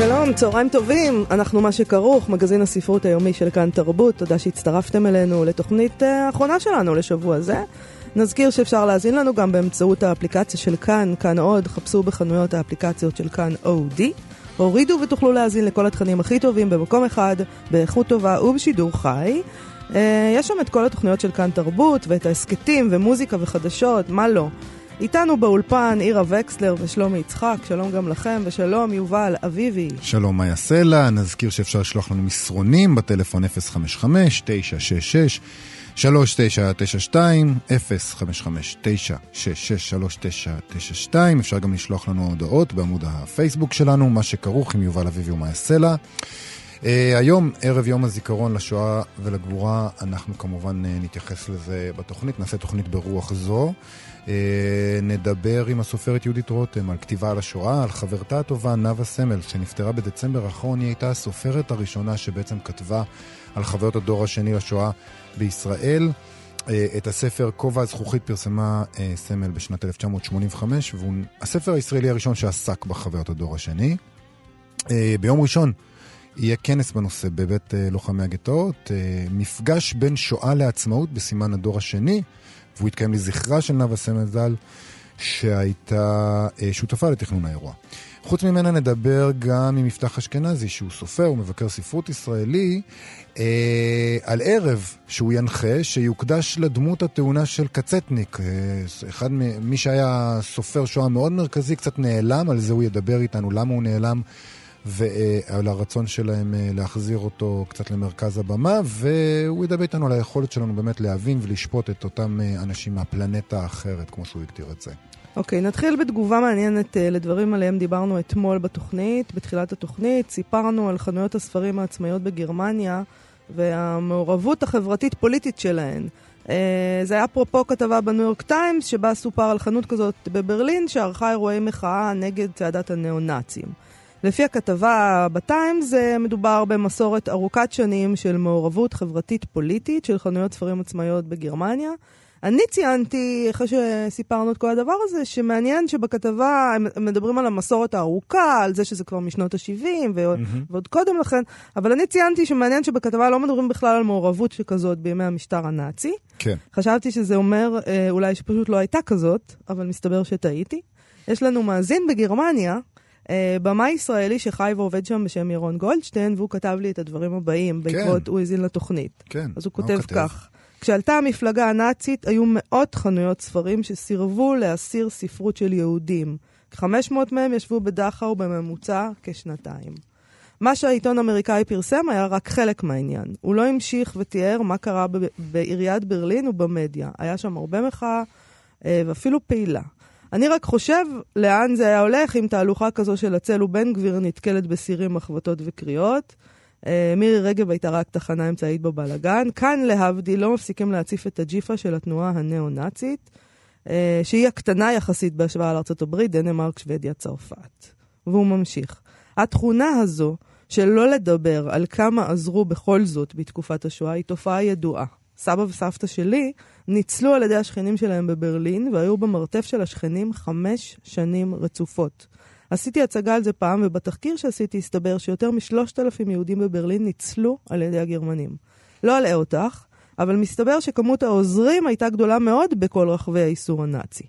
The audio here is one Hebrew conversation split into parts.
שלום, צהריים טובים, אנחנו מה שכרוך, מגזין הספרות היומי של כאן תרבות, תודה שהצטרפתם אלינו לתוכנית אה, האחרונה שלנו לשבוע זה. נזכיר שאפשר להאזין לנו גם באמצעות האפליקציה של כאן, כאן עוד, חפשו בחנויות האפליקציות של כאן אודי. הורידו ותוכלו להאזין לכל התכנים הכי טובים במקום אחד, באיכות טובה ובשידור חי. אה, יש שם את כל התוכניות של כאן תרבות, ואת ההסכתים ומוזיקה וחדשות, מה לא. איתנו באולפן עירה וקסלר ושלומי יצחק, שלום גם לכם, ושלום יובל אביבי. שלום מאיה סלע, נזכיר שאפשר לשלוח לנו מסרונים בטלפון 055-966. 3992 055-966-3992 אפשר גם לשלוח לנו הודעות בעמוד הפייסבוק שלנו, מה שכרוך עם יובל אביבי ומאיה סלע. Uh, היום, ערב יום הזיכרון לשואה ולגבורה, אנחנו כמובן uh, נתייחס לזה בתוכנית, נעשה תוכנית ברוח זו. Uh, נדבר עם הסופרת יהודית רותם על כתיבה על השואה, על חברתה הטובה נאוה סמל, שנפטרה בדצמבר האחרון, היא הייתה הסופרת הראשונה שבעצם כתבה על חוויות הדור השני לשואה בישראל. את הספר כובע הזכוכית פרסמה סמל בשנת 1985, והוא הספר הישראלי הראשון שעסק בחוויות הדור השני. ביום ראשון, יהיה כנס בנושא בבית אה, לוחמי הגטאות, אה, מפגש בין שואה לעצמאות בסימן הדור השני, והוא יתקיים לזכרה של נאוה סמל ז"ל, שהייתה אה, שותפה לתכנון האירוע. חוץ ממנה נדבר גם עם מפתח אשכנזי, שהוא סופר ומבקר ספרות ישראלי, אה, על ערב שהוא ינחה, שיוקדש לדמות התאונה של קצטניק. אה, אחד מי שהיה סופר שואה מאוד מרכזי, קצת נעלם, על זה הוא ידבר איתנו, למה הוא נעלם. ועל הרצון שלהם להחזיר אותו קצת למרכז הבמה, והוא ידבר איתנו על היכולת שלנו באמת להבין ולשפוט את אותם אנשים מהפלנטה האחרת, כמו שהוא הגדיר את זה. אוקיי, okay, נתחיל בתגובה מעניינת uh, לדברים עליהם דיברנו אתמול בתוכנית, בתחילת התוכנית. סיפרנו על חנויות הספרים העצמאיות בגרמניה והמעורבות החברתית-פוליטית שלהן. Uh, זה היה אפרופו כתבה בניו יורק טיימס, שבה סופר על חנות כזאת בברלין שערכה אירועי מחאה נגד צעדת הניאו-נאצים. לפי הכתבה בטיימס, מדובר במסורת ארוכת שנים של מעורבות חברתית-פוליטית של חנויות ספרים עצמאיות בגרמניה. אני ציינתי, אחרי שסיפרנו את כל הדבר הזה, שמעניין שבכתבה הם מדברים על המסורת הארוכה, על זה שזה כבר משנות ה-70 ועוד, mm-hmm. ועוד קודם לכן, אבל אני ציינתי שמעניין שבכתבה לא מדברים בכלל על מעורבות שכזאת בימי המשטר הנאצי. כן. חשבתי שזה אומר אה, אולי שפשוט לא הייתה כזאת, אבל מסתבר שטעיתי. יש לנו מאזין בגרמניה, במאי ישראלי שחי ועובד שם בשם ירון גולדשטיין, והוא כתב לי את הדברים הבאים כן. בעקבות, הוא האזין לתוכנית. כן, אז הוא כותב? כך: כשעלתה המפלגה הנאצית, היו מאות חנויות ספרים שסירבו להסיר ספרות של יהודים. כ-500 מהם ישבו בדכאו בממוצע כשנתיים. מה שהעיתון האמריקאי פרסם היה רק חלק מהעניין. הוא לא המשיך ותיאר מה קרה בעיריית ברלין ובמדיה. היה שם הרבה מחאה אה, ואפילו פעילה. אני רק חושב לאן זה היה הולך אם תהלוכה כזו של הצל ובן גביר נתקלת בסירים, מחבטות וקריאות. אה, מירי רגב הייתה רק תחנה אמצעית בבלגן. כאן, להבדיל, לא מפסיקים להציף את הג'יפה של התנועה הניאו-נאצית, אה, שהיא הקטנה יחסית בהשוואה לארה"ב, דנמרק, שוודיה, צרפת. והוא ממשיך. התכונה הזו של לא לדבר על כמה עזרו בכל זאת בתקופת השואה היא תופעה ידועה. סבא וסבתא שלי ניצלו על ידי השכנים שלהם בברלין והיו במרתף של השכנים חמש שנים רצופות. עשיתי הצגה על זה פעם, ובתחקיר שעשיתי הסתבר שיותר משלושת אלפים יהודים בברלין ניצלו על ידי הגרמנים. לא אלאה אותך, אבל מסתבר שכמות העוזרים הייתה גדולה מאוד בכל רחבי האיסור הנאצי.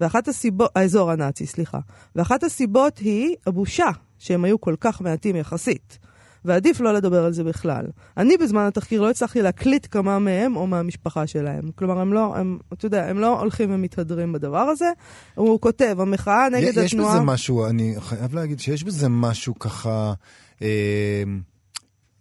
ואחת הסיבות, האזור הנאצי, סליחה. ואחת הסיבות היא הבושה, שהם היו כל כך מעטים יחסית. ועדיף לא לדבר על זה בכלל. אני בזמן התחקיר לא הצלחתי להקליט כמה מהם או מהמשפחה שלהם. כלומר, הם לא, הם, אתה יודע, הם לא הולכים ומתהדרים בדבר הזה. הוא כותב, המחאה נגד יש התנועה... יש בזה משהו, אני חייב להגיד שיש בזה משהו ככה... אה...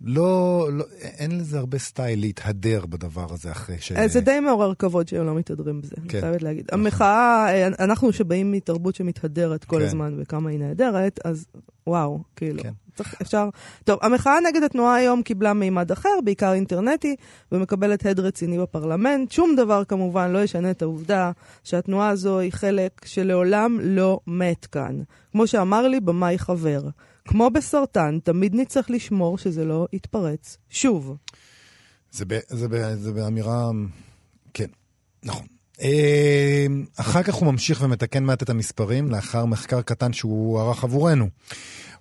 לא, לא, אין לזה הרבה סטייל להתהדר בדבר הזה אחרי ש... אה, זה די מעורר כבוד שהם לא מתהדרים בזה, אני כן. חייבת להגיד. נכון. המחאה, אה, אנחנו שבאים מתרבות שמתהדרת כל כן. הזמן וכמה היא נהדרת, אז וואו, כאילו. כן. צריך, אפשר... טוב, המחאה נגד התנועה היום קיבלה מימד אחר, בעיקר אינטרנטי, ומקבלת הד רציני בפרלמנט. שום דבר כמובן לא ישנה את העובדה שהתנועה הזו היא חלק שלעולם לא מת כאן. כמו שאמר לי במאי חבר, כמו בסרטן, תמיד נצטרך לשמור שזה לא יתפרץ. שוב. זה, ב, זה, ב, זה באמירה... כן, נכון. אה, אחר כך הוא ממשיך ומתקן מעט את המספרים, לאחר מחקר קטן שהוא ערך עבורנו.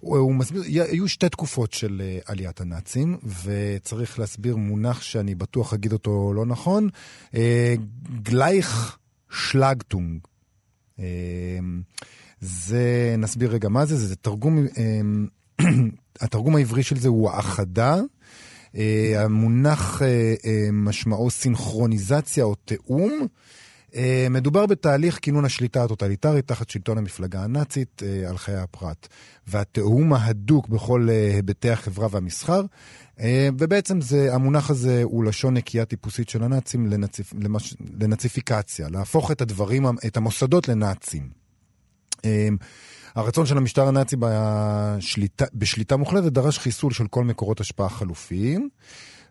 הוא, מסביר, היו שתי תקופות של אה, עליית הנאצים, וצריך להסביר מונח שאני בטוח אגיד אותו לא נכון, אה, גלייך שלגטונג. זה, נסביר רגע מה זה, זה, תרגום, התרגום העברי של זה הוא האחדה. המונח משמעו סינכרוניזציה או תיאום. אה, מדובר בתהליך כינון השליטה הטוטליטרית תחת שלטון המפלגה הנאצית אה, על חיי הפרט, והתיאום ההדוק בכל אה, היבטי החברה והמסחר. ובעצם זה, המונח הזה הוא לשון נקייה טיפוסית של הנאצים לנציפ, למש, לנאציפיקציה, להפוך את הדברים, את המוסדות לנאצים. הרצון של המשטר הנאצי בשליטה, בשליטה מוחלטת דרש חיסול של כל מקורות השפעה חלופיים,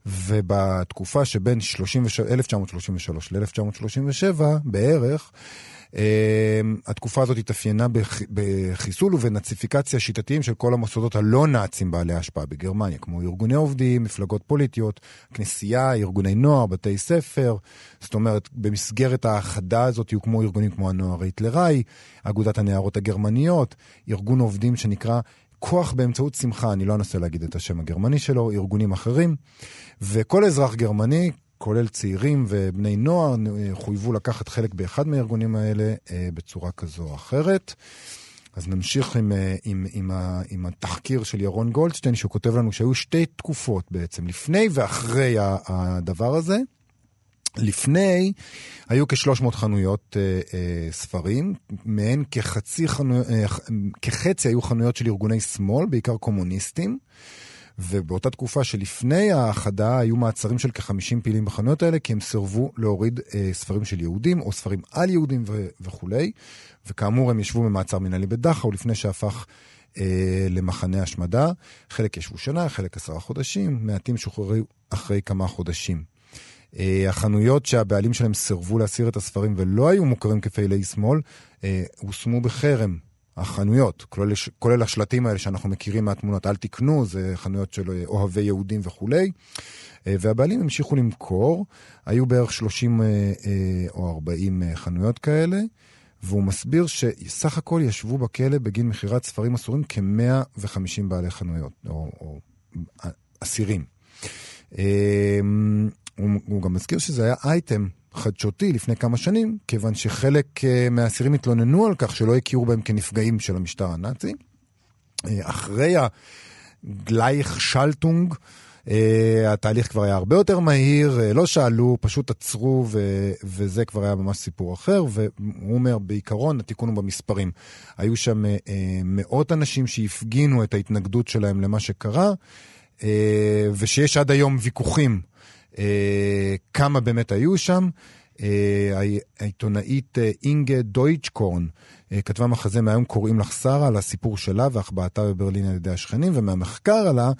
ובתקופה שבין 33, 1933 ל-1937 בערך, אה, התקופה הזאת התאפיינה בח- בחיסול ובנאציפיקציה שיטתיים של כל המוסדות הלא נאצים בעלי השפעה בגרמניה, כמו ארגוני עובדים, מפלגות פוליטיות, כנסייה, ארגוני נוער, בתי ספר. זאת אומרת, במסגרת ההאחדה הזאת יוקמו ארגונים כמו הנוער ההיטלראי, אגודת הנערות הגרמניות, ארגון עובדים שנקרא כוח באמצעות שמחה, אני לא אנסה להגיד את השם הגרמני שלו, ארגונים אחרים. וכל אזרח גרמני, כולל צעירים ובני נוער, אה, חויבו לקחת חלק באחד מהארגונים האלה אה, בצורה כזו או אחרת. אז נמשיך עם, אה, עם, עם, עם התחקיר של ירון גולדשטיין, שהוא כותב לנו שהיו שתי תקופות בעצם, לפני ואחרי הדבר הזה. לפני היו כ-300 חנויות אה, אה, ספרים, מהן כחצי, חנו, אה, כחצי היו חנויות של ארגוני שמאל, בעיקר קומוניסטים. ובאותה תקופה שלפני ההאחדה היו מעצרים של כ-50 פעילים בחנויות האלה, כי הם סירבו להוריד אה, ספרים של יהודים או ספרים על יהודים ו- וכולי. וכאמור, הם ישבו במעצר מנהלי בדכאו לפני שהפך אה, למחנה השמדה. חלק ישבו שנה, חלק עשרה חודשים, מעטים שוחררו אחרי כמה חודשים. אה, החנויות שהבעלים שלהם סירבו להסיר את הספרים ולא היו מוכרים כפעילי שמאל, אה, הושמו בחרם. החנויות, כולל, כולל השלטים האלה שאנחנו מכירים מהתמונות, אל תקנו, זה חנויות של אה, אוהבי יהודים וכולי. והבעלים המשיכו למכור, היו בערך 30 אה, אה, או 40 אה, חנויות כאלה, והוא מסביר שסך הכל ישבו בכלא בגין מכירת ספרים אסורים כ-150 בעלי חנויות, או אסירים. הוא, הוא גם מזכיר שזה היה אייטם חדשותי לפני כמה שנים, כיוון שחלק uh, מהאסירים התלוננו על כך שלא הכירו בהם כנפגעים של המשטר הנאצי. Uh, אחרי הגלייך שלטונג, uh, התהליך כבר היה הרבה יותר מהיר, uh, לא שאלו, פשוט עצרו, ו- וזה כבר היה ממש סיפור אחר, והוא אומר, בעיקרון, התיקון הוא במספרים. היו שם uh, מאות אנשים שהפגינו את ההתנגדות שלהם למה שקרה, ושיש עד היום ויכוחים. Uh, כמה באמת היו שם. Uh, העיתונאית uh, אינגה דויטשקורן uh, כתבה מחזה מהיום קוראים לך שרה על הסיפור שלה והחבאתה בברלין על ידי השכנים, ומהמחקר עלה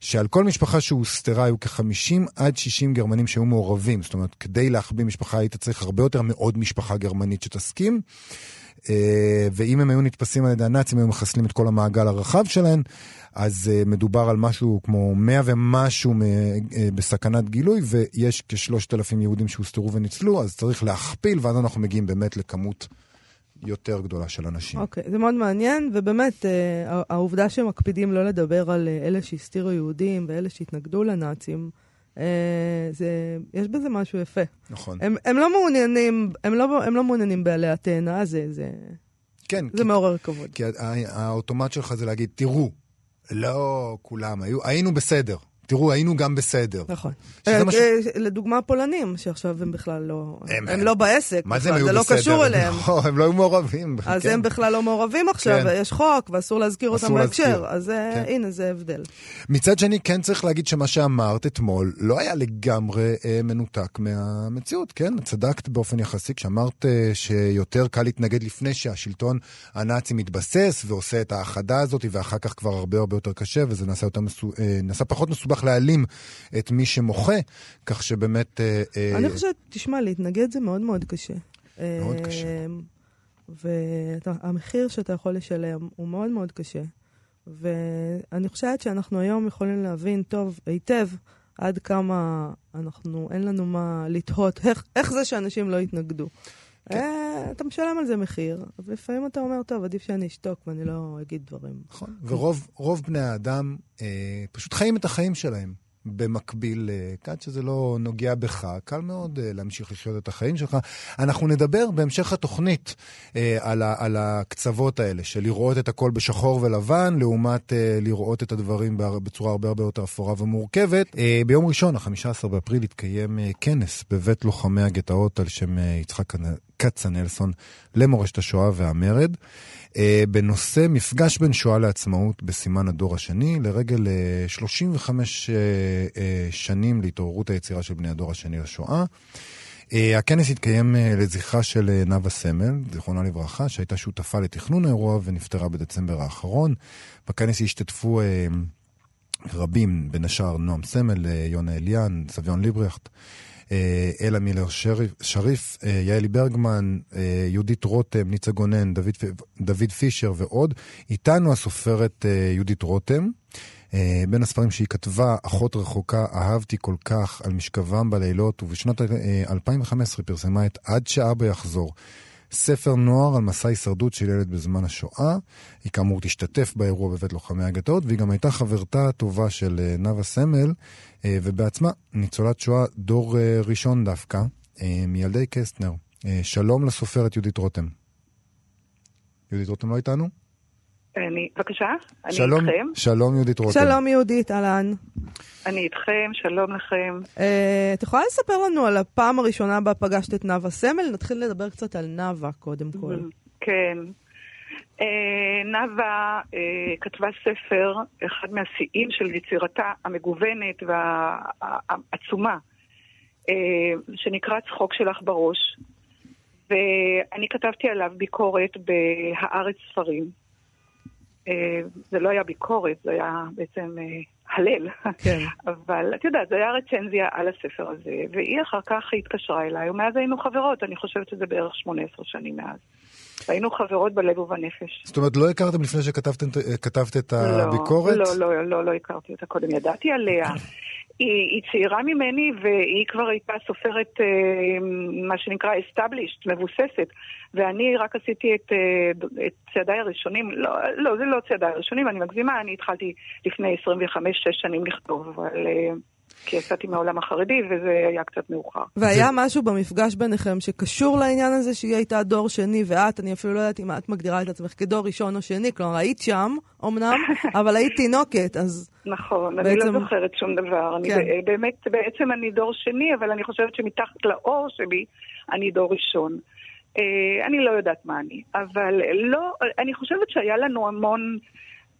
שעל כל משפחה שהוסתרה היו כ-50 עד 60 גרמנים שהיו מעורבים. זאת אומרת, כדי להחביא משפחה היית צריך הרבה יותר מעוד משפחה גרמנית שתסכים. Uh, ואם הם היו נתפסים על ידי הנאצים, היו מחסלים את כל המעגל הרחב שלהם, אז uh, מדובר על משהו כמו 100 ומשהו uh, בסכנת גילוי, ויש כשלושת אלפים יהודים שהוסתרו וניצלו, אז צריך להכפיל, ואז אנחנו מגיעים באמת לכמות יותר גדולה של אנשים. אוקיי, זה מאוד מעניין, ובאמת, אה, העובדה שמקפידים לא לדבר על אה, אלה שהסתירו יהודים ואלה שהתנגדו לנאצים, אה, זה, יש בזה משהו יפה. נכון. הם, הם לא מעוניינים, הם לא, הם לא מעוניינים בעלי התאנה, זה, זה, כן, זה כי, מעורר כבוד. כי הא- האוטומט שלך זה להגיד, תראו, לא כולם, היו, היינו בסדר, תראו, היינו גם בסדר. נכון. אה, אה, לדוגמה פולנים, שעכשיו הם בכלל לא... הם- לא בעסק, מה זה הם היו זה בסדר? לא קשור אליהם. לא, הם לא היו מעורבים. אז כן. הם בכלל לא מעורבים עכשיו, כן. ויש חוק, ואסור להזכיר אותם בהקשר. אז אה, כן. הנה, זה הבדל. מצד שני, כן צריך להגיד שמה שאמרת אתמול לא היה לגמרי מנותק מהמציאות, כן? צדקת באופן יחסי כשאמרת שיותר קל להתנגד לפני שהשלטון הנאצי מתבסס ועושה את ההאחדה הזאת, ואחר כך כבר הרבה הרבה יותר קשה, וזה נעשה פחות מסובך להעלים את מי שמוחה, כך שבאמת... אה, אה, אני חושבת, תשמע, להתנגד זה מאוד מאוד קשה. מאוד אה, קשה. והמחיר שאתה יכול לשלם הוא מאוד מאוד קשה. ואני חושבת שאנחנו היום יכולים להבין טוב, היטב, עד כמה אנחנו, אין לנו מה לתהות, איך, איך זה שאנשים לא יתנגדו. כן. אה, אתה משלם על זה מחיר, ולפעמים אתה אומר, טוב, עדיף שאני אשתוק ואני לא אגיד דברים. נכון, ורוב רוב בני האדם אה, פשוט חיים את החיים שלהם. במקביל, אה, כאן שזה לא נוגע בך, קל מאוד אה, להמשיך לחיות את החיים שלך. אנחנו נדבר בהמשך התוכנית אה, על, ה, על הקצוות האלה, של לראות את הכל בשחור ולבן, לעומת אה, לראות את הדברים בצורה הרבה הרבה יותר אפורה ומורכבת. אה, ביום ראשון, ה-15 באפריל, התקיים אה, כנס בבית לוחמי הגטאות על שם אה, יצחק כצנלסון למורשת השואה והמרד. אה, בנושא מפגש בין שואה לעצמאות בסימן הדור השני, לרגל אה, 35 אה, אה, שנים להתעוררות היצירה של בני הדור השני לשואה. אה, הכנס התקיים לזכרה של נאוה סמל, זיכרונה לברכה, שהייתה שותפה לתכנון האירוע ונפטרה בדצמבר האחרון. בכנס השתתפו רבים, בין השאר נועם סמל, יונה אליאן, סביון ליברכט, אלה מילר שריף, שריף אה, יעלי ברגמן, אה, יהודית רותם, ניצה גונן, דוד, דוד פישר ועוד. איתנו הסופרת אה, יהודית רותם. אה, בין הספרים שהיא כתבה, אחות רחוקה, אהבתי כל כך, על משכבם בלילות, ובשנת אה, 2015 פרסמה את עד שאבא יחזור. ספר נוער על מסע הישרדות של ילד בזמן השואה. היא כאמור תשתתף באירוע בבית לוחמי הגטאות, והיא גם הייתה חברתה הטובה של אה, נאוה סמל, אה, ובעצמה ניצולת שואה דור אה, ראשון דווקא, מילדי קסטנר. שלום לסופרת יהודית רותם. יהודית רותם לא איתנו? אני, בבקשה, אני שלום, איתכם. שלום יהודית רותם. שלום יהודית, אהלן. אני איתכם, שלום לכם. אה, את יכולה לספר לנו על הפעם הראשונה בה פגשת את נאוה סמל? נתחיל לדבר קצת על נאוה קודם כל. כן. אה, נאוה אה, כתבה ספר, אחד מהשיאים של יצירתה המגוונת והעצומה, אה, שנקרא צחוק שלך בראש. ואני כתבתי עליו ביקורת בהארץ ספרים. אה, זה לא היה ביקורת, זה היה בעצם אה, הלל. כן. אבל את יודעת, זו הייתה רצנזיה על הספר הזה, והיא אחר כך התקשרה אליי, ומאז היינו חברות, אני חושבת שזה בערך 18 שנים מאז. והיינו חברות בלב ובנפש. זאת אומרת, לא הכרתם לפני שכתבתם כתבת את לא, הביקורת? לא, לא, לא, לא הכרתי אותה קודם, ידעתי עליה. היא, היא צעירה ממני והיא כבר הייתה סופרת, אה, מה שנקרא established, מבוססת. ואני רק עשיתי את, אה, את צעדיי הראשונים, לא, לא, זה לא צעדיי הראשונים, אני מגזימה, אני התחלתי לפני 25-6 שנים לכתוב, אבל... כי יצאתי מהעולם החרדי וזה היה קצת מאוחר. והיה משהו במפגש ביניכם שקשור לעניין הזה שהיא הייתה דור שני ואת, אני אפילו לא יודעת אם את מגדירה את עצמך כדור ראשון או שני, כלומר היית שם, אמנם, אבל היית תינוקת, אז... נכון, אני בעצם- לא זוכרת שום דבר. אני כן. ב- באמת, בעצם אני דור שני, אבל אני חושבת שמתחת לאור שלי אני דור ראשון. אה, אני לא יודעת מה אני, אבל לא, אני חושבת שהיה לנו המון,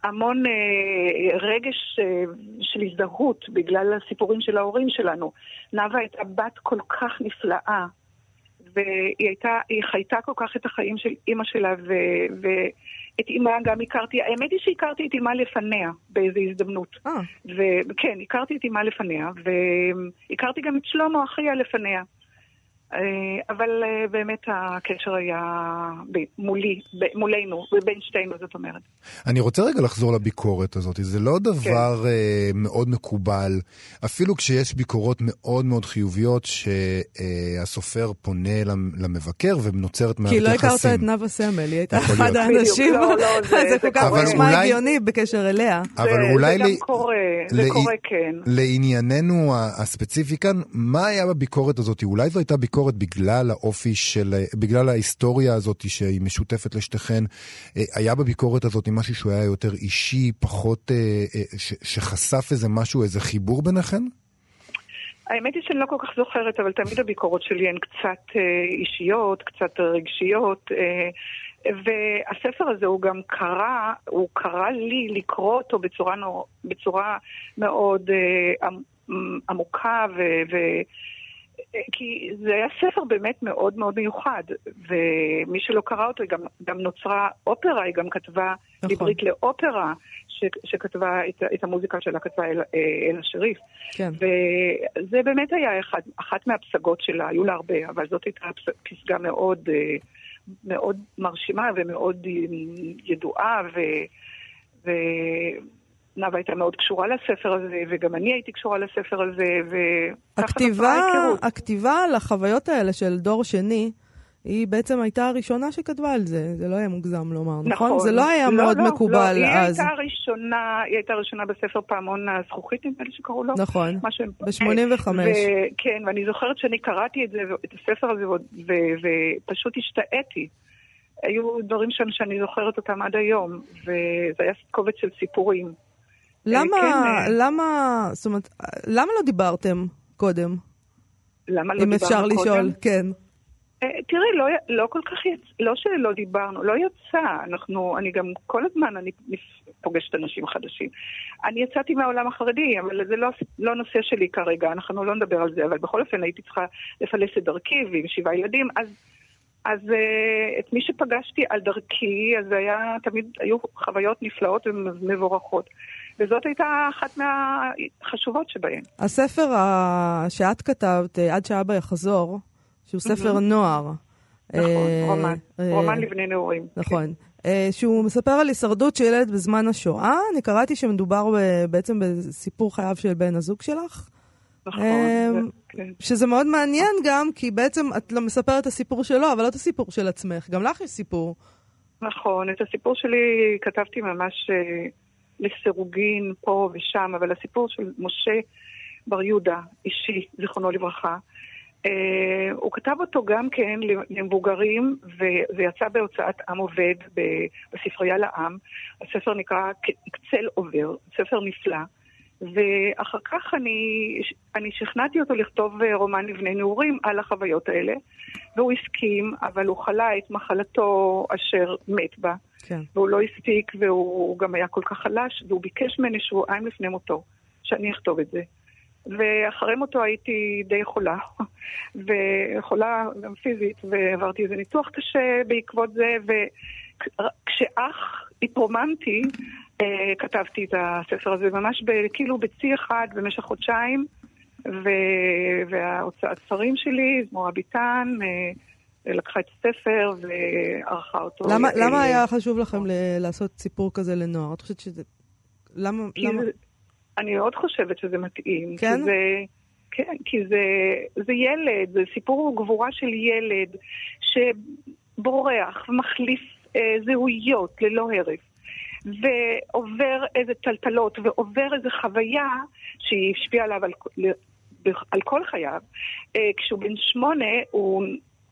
המון אה, רגש אה, של הזדהות בגלל הסיפורים של ההורים שלנו. נאוה הייתה בת כל כך נפלאה, והיא הייתה, היא חייתה כל כך את החיים של אימא שלה, ו, ואת אימה גם הכרתי, האמת היא שהכרתי את אימה לפניה באיזו הזדמנות. אה, וכן, הכרתי את אימה לפניה, והכרתי גם את שלמה אחיה לפניה. אה, אבל אה, באמת הקשר היה ב- מולי, ב- מולנו, בין שתינו, זאת אומרת. אני רוצה רגע לחזור לביקורת הזאת. זה לא דבר כן. אה, מאוד מקובל, אפילו כשיש ביקורות מאוד מאוד חיוביות שהסופר פונה למ- למבקר ונוצרת מערכת כי יחסים. לא הכרת את נאוה סמל, היא הייתה אחד. האנשים, לא, לא, זה- זה כל כך. נשמע אולי- הגיוני בקשר אליה. אבל זה, אולי זה גם לי- קורה, זה קורה כן. לענייננו הספציפי כאן, מה היה בביקורת הזאת? אולי זו הייתה ביקורת ביקורת בגלל האופי של, בגלל ההיסטוריה הזאת שהיא משותפת לשתיכן. אה, היה בביקורת הזאת משהו שהוא היה יותר אישי, פחות, ש, שחשף איזה משהו, איזה חיבור ביניכן? האמת היא שאני לא כל כך זוכרת, אבל תמיד הביקורות שלי הן קצת אישיות, קצת רגשיות. והספר הזה הוא גם קרא, הוא קרא לי לקרוא אותו בצורה, בצורה מאוד אה, עמוקה ו... ו כי זה היה ספר באמת מאוד מאוד מיוחד, ומי שלא קרא אותו, גם, גם נוצרה אופרה, היא גם כתבה נכון. עברית לאופרה, ש, שכתבה את, את המוזיקה שלה, כתבה אל, אל השריף. כן. וזה באמת היה אחד, אחת מהפסגות שלה, היו לה הרבה, אבל זאת הייתה פסגה מאוד... אה, מאוד מרשימה ומאוד ידועה, ו... ו... נאוה הייתה מאוד קשורה לספר הזה, וגם אני הייתי קשורה לספר הזה, וככה נוצרה ההיכרות. הכתיבה על החוויות האלה של דור שני, היא בעצם הייתה הראשונה שכתבה על זה, זה לא היה מוגזם לומר, נכון? נכון? זה לא היה לא, מאוד לא, מקובל לא, אז. היא הייתה הראשונה, היא הייתה הראשונה בספר פעמון הזכוכית, נדמה לי שקראו לו. נכון, ב-85. כן, ואני זוכרת שאני קראתי את זה, את הספר הזה, ופשוט השתאיתי. היו דברים שם שאני זוכרת אותם עד היום, וזה היה קובץ של סיפורים. למה, כן, אה, למה, זאת אומרת, למה לא דיברתם קודם? למה לא דיברנו קודם? אם אפשר לשאול, כן. אה, תראי, לא, לא כל כך יצא, לא שלא דיברנו, לא יצא. אנחנו, אני גם כל הזמן, אני פוגשת אנשים חדשים. אני יצאתי מהעולם החרדי, אבל זה לא, לא נושא שלי כרגע, אנחנו לא נדבר על זה, אבל בכל אופן הייתי צריכה לפלס את דרכי ועם שבעה ילדים, אז, אז uh, את מי שפגשתי על דרכי, אז היה, תמיד היו חוויות נפלאות ומבורכות. וזאת הייתה אחת מהחשובות שבהן. הספר שאת כתבת, עד שאבא יחזור, שהוא ספר נוער. נכון, אה, רומן. אה, רומן לבני נעורים. נכון. אה, שהוא מספר על הישרדות של ילד בזמן השואה. אני קראתי שמדובר בעצם בסיפור חייו של בן הזוג שלך. נכון, כן. שזה מאוד מעניין גם, כי בעצם את לא מספרת את הסיפור שלו, אבל לא את הסיפור של עצמך. גם לך יש סיפור. נכון, את הסיפור שלי כתבתי ממש לסירוגין פה ושם, אבל הסיפור של משה בר יהודה, אישי, זיכרונו לברכה, Uh, הוא כתב אותו גם כן למבוגרים, וזה יצא בהוצאת עם עובד בספרייה לעם. הספר נקרא צל עובר, ספר נפלא. ואחר כך אני, אני שכנעתי אותו לכתוב אה, רומן לבני נעורים על החוויות האלה, והוא הסכים, אבל הוא חלה את מחלתו אשר מת בה. כן. והוא לא הספיק, והוא גם היה כל כך חלש, והוא ביקש ממני שבועיים לפני מותו, שאני אכתוב את זה. ואחרי מותו הייתי די חולה, וחולה גם פיזית, ועברתי איזה ניתוח קשה בעקבות זה, וכשאך התרוממתי, אה, כתבתי את הספר הזה ממש ב, כאילו בצי אחד במשך חודשיים, ו... וההוצאת ספרים שלי, זמורה ביטן, אה, לקחה את הספר וערכה אותו. למה, למה היה חשוב לכם ל- לעשות סיפור כזה לנוער? את חושבת שזה... למה? למה? זה, אני מאוד חושבת שזה מתאים. כן? כי זה, כן, כי זה, זה ילד, זה סיפור גבורה של ילד שבורח ומחליף אה, זהויות ללא הרף. ועובר איזה טלטלות ועובר איזה חוויה שהיא השפיעה עליו על, על כל חייו. אה, כשהוא בן שמונה הוא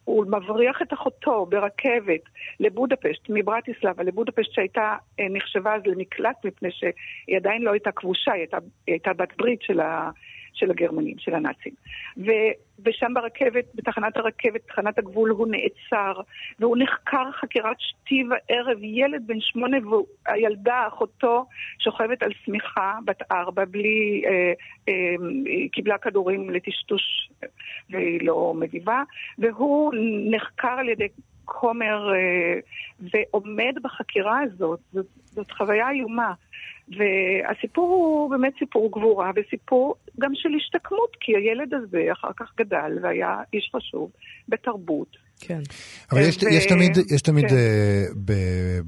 הוא מבריח את אחותו ברכבת לבודפשט, מברטיסלבה לבודפשט שהייתה, אה, נחשבה אז למקלט מפני שהיא עדיין לא הייתה כבושה, היא הייתה, היא הייתה בת ברית של, ה, של הגרמנים, של הנאצים. ו, ושם ברכבת, בתחנת הרכבת, תחנת הגבול, הוא נעצר, והוא נחקר חקירת שתי וערב, ילד בן שמונה, והילדה, אחותו, שוכבת על שמיכה, בת ארבע, בלי... אה, אה, קיבלה כדורים לטשטוש והיא לא מגיבה, והוא נחקר על ידי כומר אה, ועומד בחקירה הזאת. זאת, זאת חוויה איומה. והסיפור הוא באמת סיפור גבורה וסיפור גם של השתקמות, כי הילד הזה אחר כך גדל והיה איש חשוב בתרבות. כן. אבל יש, ו... יש תמיד, יש תמיד כן. uh, ב,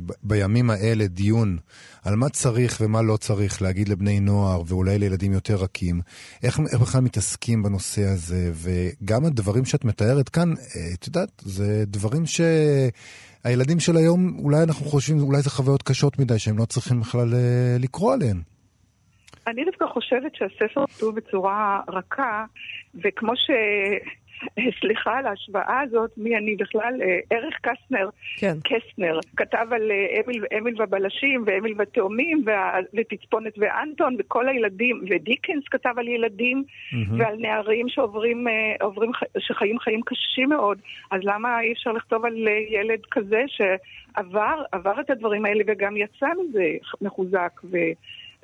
ב, בימים האלה דיון על מה צריך ומה לא צריך להגיד לבני נוער ואולי לילדים יותר רכים. איך, איך בכלל מתעסקים בנושא הזה, וגם הדברים שאת מתארת כאן, אה, את יודעת, זה דברים ש... הילדים של היום, אולי אנחנו חושבים, אולי זה חוויות קשות מדי, שהם לא צריכים בכלל אה, לקרוא עליהן. אני דווקא חושבת שהספר כתוב בצורה רכה, וכמו ש... סליחה על ההשוואה הזאת, מי אני בכלל? אה, ערך קסנר, כן. קסנר, כתב על אה, אמיל, אמיל ובלשים ואמיל והתאומים וה- ותצפונת ואנטון וכל הילדים, ודיקנס כתב על ילדים ועל נערים שעוברים, אה, עוברים, שחיים חיים קשים מאוד. אז למה אי אפשר לכתוב על אה, ילד כזה שעבר עבר את הדברים האלה וגם יצא מזה מחוזק ו...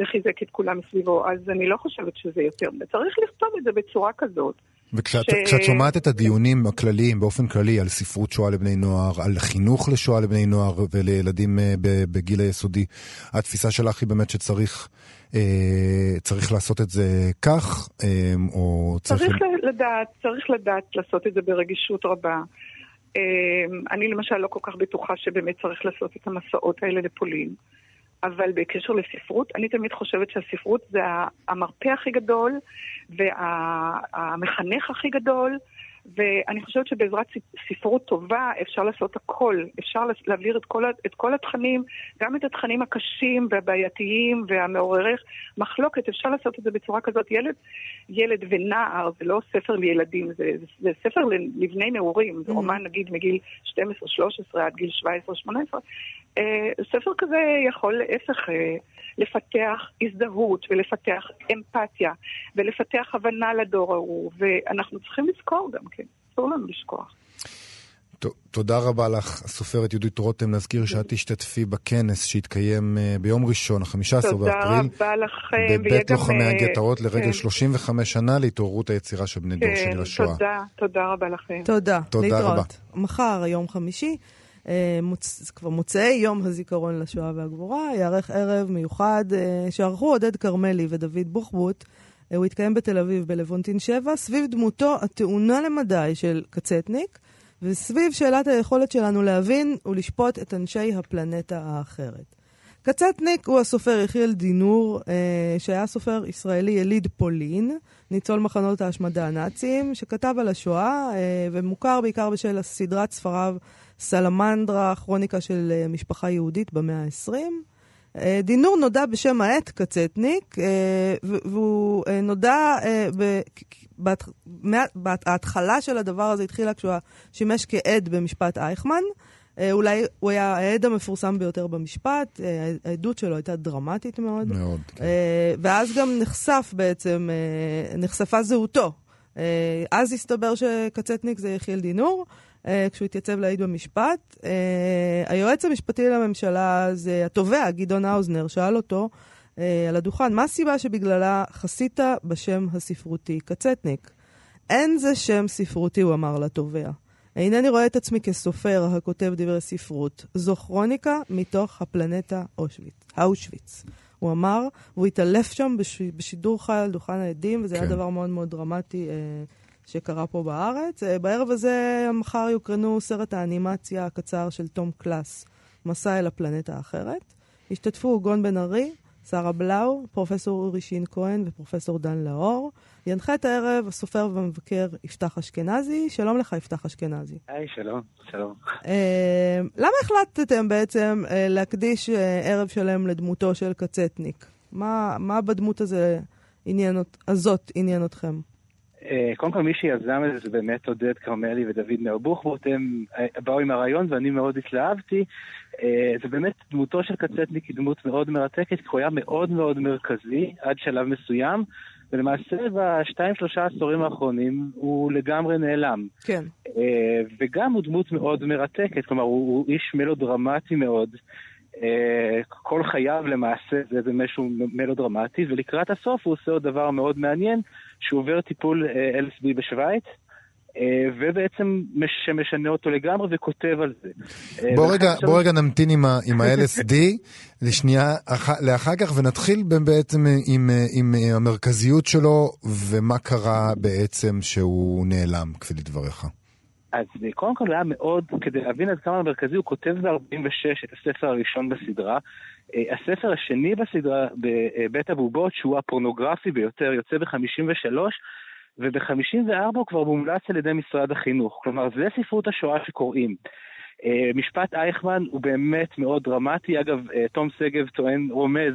וחיזק את כולם מסביבו, אז אני לא חושבת שזה יותר. צריך לכתוב את זה בצורה כזאת. וכשאת ש- שומעת את הדיונים הכלליים, באופן כללי, על ספרות שואה לבני נוער, על חינוך לשואה לבני נוער ולילדים אה, בגיל היסודי, התפיסה שלך היא באמת שצריך אה, צריך לעשות את זה כך, אה, או צריך... צריך לדעת, צריך לדעת לעשות את זה ברגישות רבה. אני למשל לא כל כך בטוחה שבאמת צריך לעשות את המסעות האלה לפולין. אבל בקשר לספרות, אני תמיד חושבת שהספרות זה המרפא הכי גדול והמחנך הכי גדול, ואני חושבת שבעזרת ספרות טובה אפשר לעשות הכל. אפשר להעביר את כל, את כל התכנים, גם את התכנים הקשים והבעייתיים והמעוררי מחלוקת, אפשר לעשות את זה בצורה כזאת. ילד, ילד ונער זה לא ספר לילדים, זה, זה, ספר לבני נעורים, זה רומן נגיד מגיל 12-13 עד גיל 17-18. אה, ספר כזה יכול להפך אה, לפתח הזדהות ולפתח אמפתיה ולפתח הבנה לדור ההוא, ואנחנו צריכים לזכור גם כן, אסור לנו לשכוח. תודה רבה לך, הסופרת יהודית רותם. נזכיר שאת תשתתפי בכנס שהתקיים אה, ביום ראשון, ה-15 באפריל. תודה רבה לכם. בבית לוחמי הגטאות לרגל כן. 35 שנה להתעוררות היצירה של בני דור כן, שני לשואה. תודה, תודה רבה לכם. תודה. להתראות. מחר, יום חמישי, מוצ... כבר מוצאי יום הזיכרון לשואה והגבורה, ייערך ערב מיוחד שערכו עודד כרמלי ודוד בוחבוט. הוא התקיים בתל אביב בלוונטין 7, סביב דמותו הטעונה למדי של קצטניק, וסביב שאלת היכולת שלנו להבין ולשפוט את אנשי הפלנטה האחרת. קצטניק הוא הסופר יחיאל דינור, שהיה סופר ישראלי יליד פולין, ניצול מחנות ההשמדה הנאציים, שכתב על השואה ומוכר בעיקר בשל סדרת ספריו סלמנדרה, כרוניקה של משפחה יהודית במאה ה-20. דינור נודע בשם העט קצטניק, והוא נודע, בהתחלה של הדבר הזה התחילה כשהוא שימש כעד במשפט אייכמן. אולי הוא היה העד המפורסם ביותר במשפט, העדות שלו הייתה דרמטית מאוד. מאוד, כן. ואז גם נחשף בעצם, נחשפה זהותו. אז הסתבר שקצטניק זה יחיאל דינור. כשהוא התייצב להעיד במשפט. היועץ המשפטי לממשלה זה התובע, גדעון האוזנר, שאל אותו על הדוכן, מה הסיבה שבגללה חסית בשם הספרותי קצטניק? אין זה שם ספרותי, הוא אמר לתובע. אינני רואה את עצמי כסופר הכותב דברי ספרות. זו כרוניקה מתוך הפלנטה אושוויץ, אושוויץ. הוא אמר, והוא התעלף שם בש, בשידור חי על דוכן העדים, וזה כן. היה דבר מאוד מאוד דרמטי. אה, שקרה פה בארץ. בערב הזה, מחר יוקרנו סרט האנימציה הקצר של תום קלאס, מסע אל הפלנטה האחרת. השתתפו גון בן ארי, שרה בלאו, פרופסור אורי שין כהן ופרופסור דן לאור. ינחה את הערב הסופר והמבקר יפתח אשכנזי. שלום לך, יפתח אשכנזי. היי, שלום, שלום. אה, למה החלטתם בעצם אה, להקדיש אה, ערב שלם לדמותו של קצטניק? מה, מה בדמות הזה עניין, הזאת עניין אתכם? קודם כל, מי שיזם את זה זה באמת עודד כרמלי ודוד נאו בוחבוט, הם באו עם הרעיון ואני מאוד התלהבתי. זה באמת, דמותו של קצטניק היא דמות מאוד מרתקת, כי הוא היה מאוד מאוד מרכזי עד שלב מסוים, ולמעשה בשתיים שלושה עשורים האחרונים הוא לגמרי נעלם. כן. וגם הוא דמות מאוד מרתקת, כלומר הוא, הוא איש מלודרמטי מאוד. כל חייו למעשה זה איזה משהו מלודרמטי, ולקראת הסוף הוא עושה עוד דבר מאוד מעניין, שהוא עובר טיפול LSD בשוויץ, ובעצם שמשנה אותו לגמרי וכותב על זה. בוא רגע, בוא רגע נמתין עם, ה, עם ה-LSD לשנייה לאחר כך, ונתחיל בעצם עם, עם המרכזיות שלו, ומה קרה בעצם שהוא נעלם, כפי לדבריך. אז קודם כל היה מאוד, כדי להבין עד כמה המרכזי, הוא כותב ב-46 את הספר הראשון בסדרה. הספר השני בסדרה, בבית הבובות, שהוא הפורנוגרפי ביותר, יוצא ב-53, וב-54 הוא כבר מומלץ על ידי משרד החינוך. כלומר, זה ספרות השואה שקוראים. משפט אייכמן הוא באמת מאוד דרמטי. אגב, תום שגב טוען, רומז,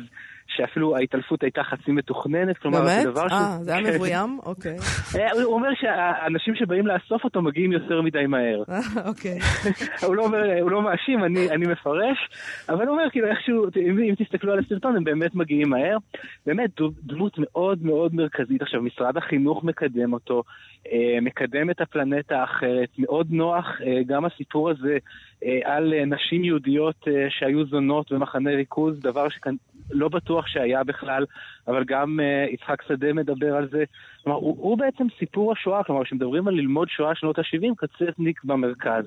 שאפילו ההתעלפות הייתה חצי מתוכננת, כלומר, באמת? זה דבר שהוא... אה, זה היה כן. מבוים? אוקיי. אה, הוא אומר שהאנשים שבאים לאסוף אותו מגיעים יותר מדי מהר. אה, אוקיי. הוא לא אומר, הוא לא מאשים, אני, אני מפרש, אבל הוא אומר כאילו איכשהו, אם, אם תסתכלו על הסרטון הם באמת מגיעים מהר. באמת דמות מאוד מאוד מרכזית. עכשיו, משרד החינוך מקדם אותו, אה, מקדם את הפלנטה האחרת, מאוד נוח גם הסיפור הזה על אה, נשים יהודיות אה, שהיו זונות במחנה ריכוז, דבר שכאן לא בטוח שהיה בכלל, אבל גם אה, יצחק שדה מדבר על זה. כלומר, הוא, הוא בעצם סיפור השואה, כלומר, כשמדברים על ללמוד שואה שנות ה-70, קצטניק במרכז.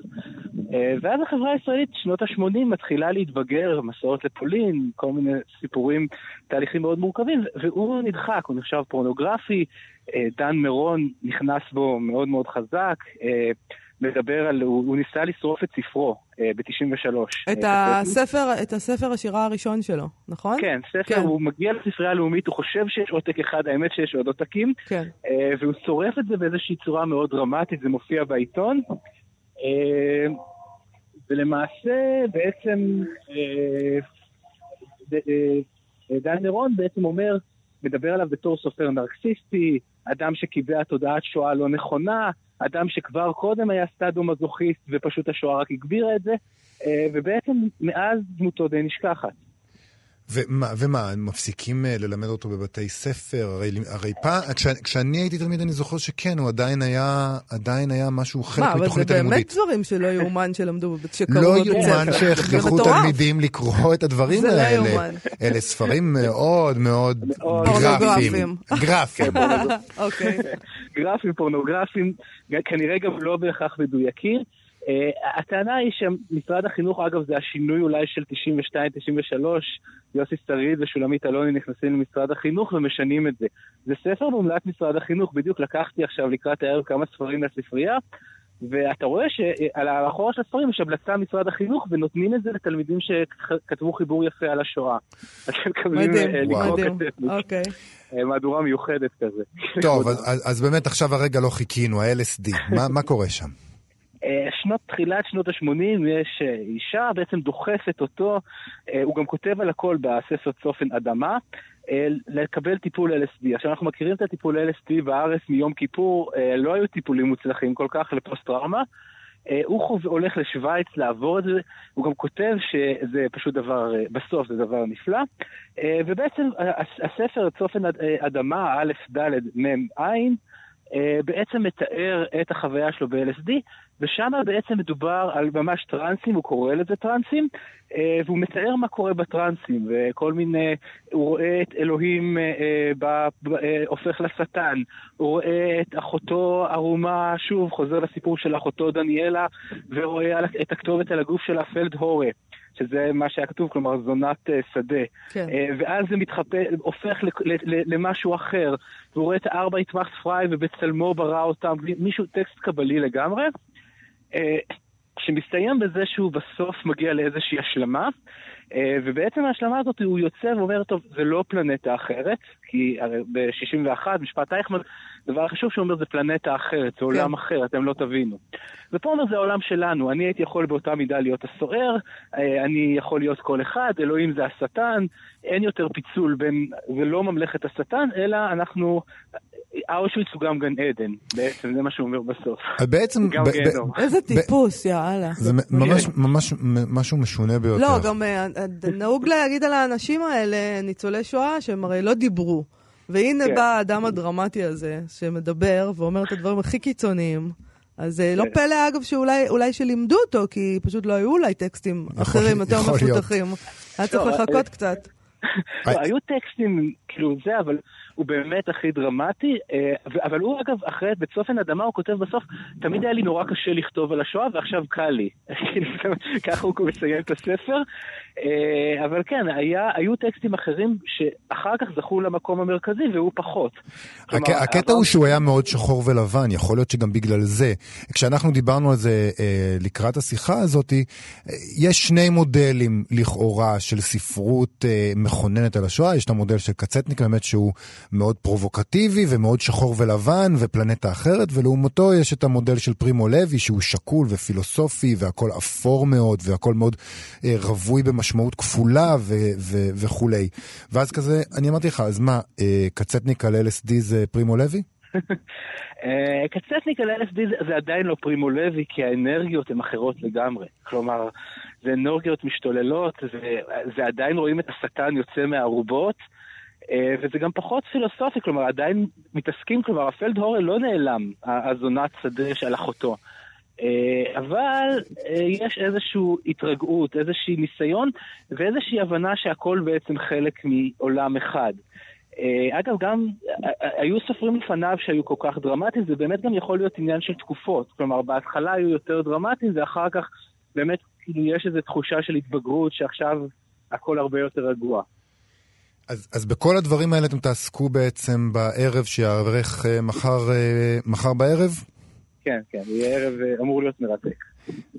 אה, ואז החברה הישראלית, שנות ה-80, מתחילה להתבגר, מסעות לפולין, כל מיני סיפורים, תהליכים מאוד מורכבים, והוא נדחק, הוא נחשב פורנוגרפי, אה, דן מירון נכנס בו מאוד מאוד חזק, אה, מדבר על, הוא, הוא ניסה לשרוף את ספרו אה, ב-93. את הספר, את הספר השירה הראשון שלו, נכון? כן, ספר, כן. הוא מגיע לספרייה הלאומית, הוא חושב שיש עותק אחד, האמת שיש עוד עותקים, כן. אה, והוא שורף את זה באיזושהי צורה מאוד דרמטית, זה מופיע בעיתון. אה, ולמעשה בעצם אה, אה, דן מירון בעצם אומר, מדבר עליו בתור סופר נרקסיסטי, אדם שקיבע תודעת שואה לא נכונה, אדם שכבר קודם היה סטאדו מזוכיסט ופשוט השואה רק הגבירה את זה, אה, ובעצם מאז דמותו די נשכחת. ומה, ומה, הם מפסיקים אה, ללמד אותו בבתי ספר? הרי, הרי פעם, כש, כשאני הייתי תלמיד אני זוכר שכן, הוא עדיין היה, עדיין היה משהו חלק מה, אבל זה מתוכנית באמת הלימודית. דברים שלא יאומן שלמדו, בבית- שקראו לא בבית ספר. יאומן שיכריחו זה מטורף. תלמידים לקרוא את הדברים זה לא האלה. יאומן. אלה ספרים מאוד מאוד מאוד גרפיים. גרפיים. אוקיי. גרפים, פורנוגרפיים, כנראה גם לא בהכרח מדויקים. Uh, הטענה היא שמשרד החינוך, אגב, זה השינוי אולי של 92-93, יוסי שריד ושולמית אלוני נכנסים למשרד החינוך ומשנים את זה. זה ספר מומלץ משרד החינוך, בדיוק לקחתי עכשיו לקראת הערב כמה ספרים לספרייה, ואתה רואה שעל האחורה של הספרים יש המלצה משרד החינוך ונותנים את זה לתלמידים שכתבו חיבור יפה על השואה. אז הם מקבלים אה, לקרוא. כתבת. אוקיי. אה, מהדורה מיוחדת כזה. טוב, אז, באמת עכשיו הרגע לא חיכינו, ה-LSD, מה, מה קורה שם? אה, שנות, תחילת שנות ה-80 יש אה, אישה בעצם דוחפת אותו, אה, הוא גם כותב על הכל בספר צופן אדמה, לקבל טיפול LSD. עכשיו אנחנו מכירים את הטיפול LSD בארץ מיום כיפור, לא היו טיפולים מוצלחים כל כך לפוסט-טראומה. הוא חוב, הולך לשוויץ לעבור את זה, הוא גם כותב שזה פשוט דבר, בסוף זה דבר נפלא. ובעצם הספר צופן אד- אדמה, א', ד', מ', ע', בעצם מתאר את החוויה שלו ב-LSD, ושם בעצם מדובר על ממש טרנסים, הוא קורא לזה טרנסים, אה, והוא מתאר מה קורה בטרנסים, וכל מיני, הוא רואה את אלוהים אה, אה, ב- ב- אה, הופך לשטן, הוא רואה את אחותו ערומה, שוב, חוזר לסיפור של אחותו דניאלה, ורואה את הכתובת על הגוף שלה פלד הורה. שזה מה שהיה כתוב, כלומר זונת שדה. כן. ואז זה מתחפה, הופך ל- ל- ל- למשהו אחר, והוא רואה את הארבע יתמח פריי ובצלמו ברא אותם, מישהו, טקסט קבלי לגמרי, שמסתיים בזה שהוא בסוף מגיע לאיזושהי השלמה, אה, ובעצם ההשלמה הזאת הוא יוצא ואומר, טוב, זה לא פלנטה אחרת, כי הרי ב-61, משפט אייכמן, דבר חשוב שהוא אומר, זה פלנטה אחרת, זה עולם אחר, אתם לא תבינו. ופה אומר, זה העולם שלנו, אני הייתי יכול באותה מידה להיות הסוער, אה, אני יכול להיות כל אחד, אלוהים זה השטן, אין יותר פיצול בין, זה לא ממלכת השטן, אלא אנחנו, אושוויץ הוא גם גן עדן, בעצם, זה מה שהוא אומר בסוף. בעצם... גם ב- ב- גיהנום. איזה טיפוס, יאללה. זה מ- ממש, ממש מ- משהו משונה ביותר. לא, גם אה, אה, נהוג להגיד על האנשים האלה, ניצולי שואה, שהם הרי לא דיברו. והנה כן. בא האדם הדרמטי הזה, שמדבר ואומר את הדברים הכי קיצוניים. אז אה, לא כן. פלא, אגב, שאולי אולי שלימדו אותו, כי פשוט לא היו אולי טקסטים אחרים יותר. מפותחים. היה צריך לא, לחכות אה, קצת. לא, היו טקסטים, כאילו זה, אבל הוא באמת הכי דרמטי, אה, אבל הוא אגב, אחרי בצופן אדמה הוא כותב בסוף, תמיד היה לי נורא קשה לכתוב על השואה ועכשיו קל לי. כאילו, ככה הוא מסיים את הספר. אה, אבל כן, היה, היו טקסטים אחרים שאחר כך זכו למקום המרכזי והוא פחות. כלומר, הק- הקטע הוא שהוא היה מאוד שחור ולבן, יכול להיות שגם בגלל זה. כשאנחנו דיברנו על זה אה, לקראת השיחה הזאת, אה, יש שני מודלים לכאורה של ספרות אה, מכוננת על השואה. יש את המודל של קצטניק, באמת שהוא מאוד פרובוקטיבי ומאוד שחור ולבן ופלנטה אחרת, ולעומתו יש את המודל של פרימו לוי, שהוא שקול ופילוסופי והכל אפור מאוד והכל מאוד אה, רווי במשמעות. משמעות כפולה ו- ו- וכולי. ואז כזה, אני אמרתי לך, אז מה, אה, קצטניק על LSD זה פרימו לוי? אה, קצטניק על LSD זה, עדיין לא פרימו לוי, כי האנרגיות הן אחרות לגמרי. כלומר, זה אנרגיות משתוללות, זה, עדיין רואים את השטן יוצא מהארובות, אה, וזה גם פחות פילוסופי, כלומר, עדיין מתעסקים, כלומר, הפלד הורל לא נעלם, הזונת שדה של אחותו. אה, אבל יש איזושהי התרגעות, איזושהי ניסיון ואיזושהי הבנה שהכל בעצם חלק מעולם אחד. אה, אגב, גם אה, אה, היו סופרים לפניו שהיו כל כך דרמטיים, זה באמת גם יכול להיות עניין של תקופות. כלומר, בהתחלה היו יותר דרמטיים, ואחר כך באמת כאילו יש איזו תחושה של התבגרות שעכשיו הכל הרבה יותר רגוע. אז, אז בכל הדברים האלה אתם תעסקו בעצם בערב שיערך מחר, מחר בערב? כן, כן, יהיה ערב אמור להיות מרתק.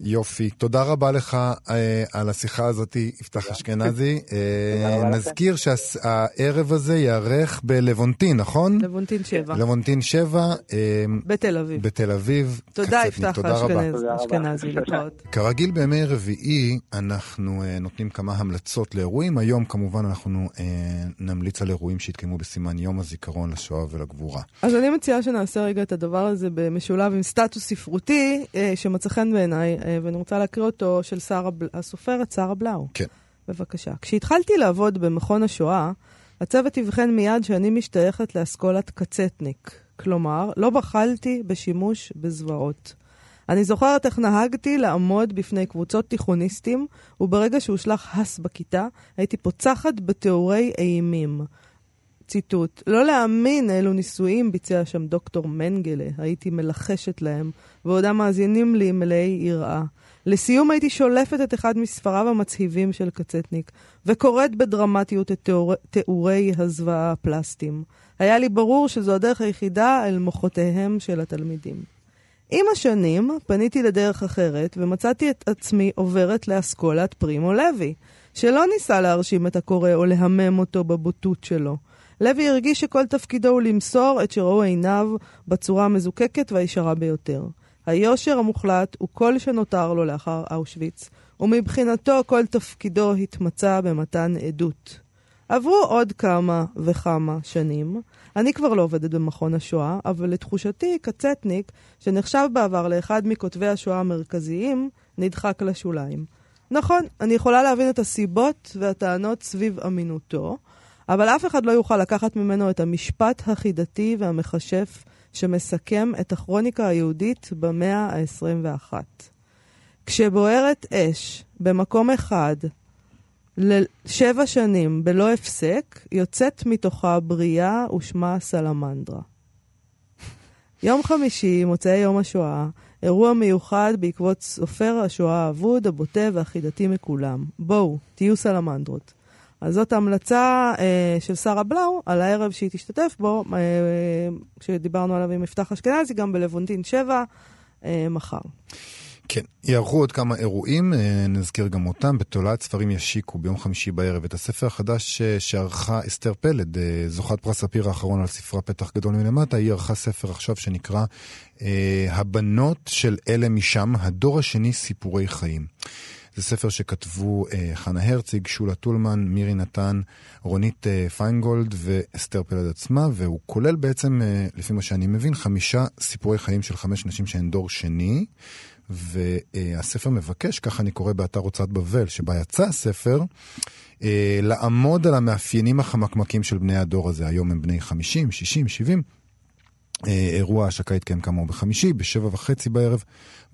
יופי. תודה רבה לך אה, על השיחה הזאת, יפתח אשכנזי. אה, נזכיר שהערב הזה ייערך בלוונטין, נכון? לבונטין 7. לבונטין 7. אה, בתל אביב. בתל אביב. תודה, יפתח אשכנזי. כרגיל בימי רביעי אנחנו אה, נותנים כמה המלצות לאירועים. היום כמובן אנחנו אה, נמליץ על אירועים שהתקיימו בסימן יום הזיכרון לשואה ולגבורה. אז אני מציעה שנעשה רגע את הדבר הזה במשולב עם סטטוס ספרותי אה, שמצא חן בעיניי. בעיניי, אה, ואני רוצה להקריא אותו, של שר הבל... הסופרת שרה בלאו. כן. בבקשה. כשהתחלתי לעבוד במכון השואה, הצוות הבחן מיד שאני משתייכת לאסכולת קצטניק. כלומר, לא בחלתי בשימוש בזוועות. אני זוכרת איך נהגתי לעמוד בפני קבוצות תיכוניסטים, וברגע שהושלך הס בכיתה, הייתי פוצחת בתיאורי אימים. ציטוט: לא להאמין אילו ניסויים ביצע שם דוקטור מנגלה, הייתי מלחשת להם, ועודם מאזינים לי מלאי יראה. לסיום הייתי שולפת את אחד מספריו המצהיבים של קצטניק, וקוראת בדרמטיות את תיאור... תיאורי הזוועה הפלסטיים. היה לי ברור שזו הדרך היחידה אל מוחותיהם של התלמידים. עם השנים פניתי לדרך אחרת, ומצאתי את עצמי עוברת לאסכולת פרימו לוי, שלא ניסה להרשים את הקורא או להמם אותו בבוטות שלו. לוי הרגיש שכל תפקידו הוא למסור את שראו עיניו בצורה המזוקקת והישרה ביותר. היושר המוחלט הוא כל שנותר לו לאחר אושוויץ, ומבחינתו כל תפקידו התמצא במתן עדות. עברו עוד כמה וכמה שנים. אני כבר לא עובדת במכון השואה, אבל לתחושתי, קצטניק, שנחשב בעבר לאחד מכותבי השואה המרכזיים, נדחק לשוליים. נכון, אני יכולה להבין את הסיבות והטענות סביב אמינותו, אבל אף אחד לא יוכל לקחת ממנו את המשפט החידתי והמכשף שמסכם את הכרוניקה היהודית במאה ה-21. כשבוערת אש במקום אחד לשבע שנים בלא הפסק, יוצאת מתוכה בריאה ושמה סלמנדרה. יום חמישי, מוצאי יום השואה, אירוע מיוחד בעקבות סופר השואה האבוד, הבוטה והחידתי מכולם. בואו, תהיו סלמנדרות. אז זאת ההמלצה אה, של שרה בלאו על הערב שהיא תשתתף בו, אה, שדיברנו עליו עם מפתח אשכנזי, גם בלוונטין 7, אה, מחר. כן, יערכו עוד כמה אירועים, אה, נזכיר גם אותם. בתולעת ספרים ישיקו ביום חמישי בערב את הספר החדש אה, שערכה אסתר פלד, אה, זוכת פרס ספיר האחרון על ספרה פתח גדול מלמטה. היא ערכה ספר עכשיו שנקרא הבנות של אלה משם, הדור השני סיפורי חיים. זה ספר שכתבו אה, חנה הרציג, שולה טולמן, מירי נתן, רונית אה, פיינגולד ואסתר פלד עצמה, והוא כולל בעצם, אה, לפי מה שאני מבין, חמישה סיפורי חיים של חמש נשים שהן דור שני. והספר מבקש, ככה אני קורא באתר הוצאת בבל, שבה יצא הספר, אה, לעמוד על המאפיינים החמקמקים של בני הדור הזה. היום הם בני 50, 60, 70. אירוע ההשקה יתקיים כאמור בחמישי, בשבע וחצי בערב,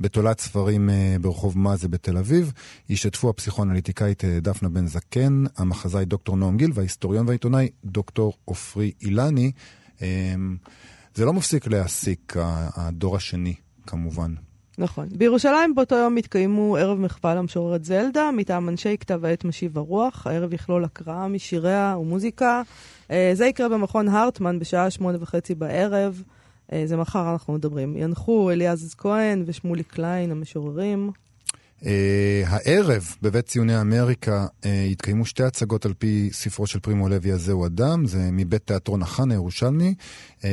בתולת ספרים אה, ברחוב מאזה בתל אביב. ישתתפו הפסיכואנליטיקאית אה, דפנה בן זקן, המחזאי דוקטור נועם גיל וההיסטוריון והעיתונאי דוקטור עופרי אילני. אה, זה לא מפסיק להעסיק, הדור השני, כמובן. נכון. בירושלים באותו יום יתקיימו ערב מחווה למשוררת זלדה, מטעם אנשי כתב העת משיב הרוח. הערב יכלול הקראה משיריה ומוזיקה. זה יקרה במכון הרטמן בשעה שמונה וחצי בערב. אה, זה מחר אנחנו מדברים. ינחו אליעז כהן ושמולי קליין, המשוררים. Uh, הערב בבית ציוני אמריקה uh, התקיימו שתי הצגות על פי ספרו של פרימו לוי הזהו אדם, זה מבית תיאטרון החנה הירושלמי. Uh,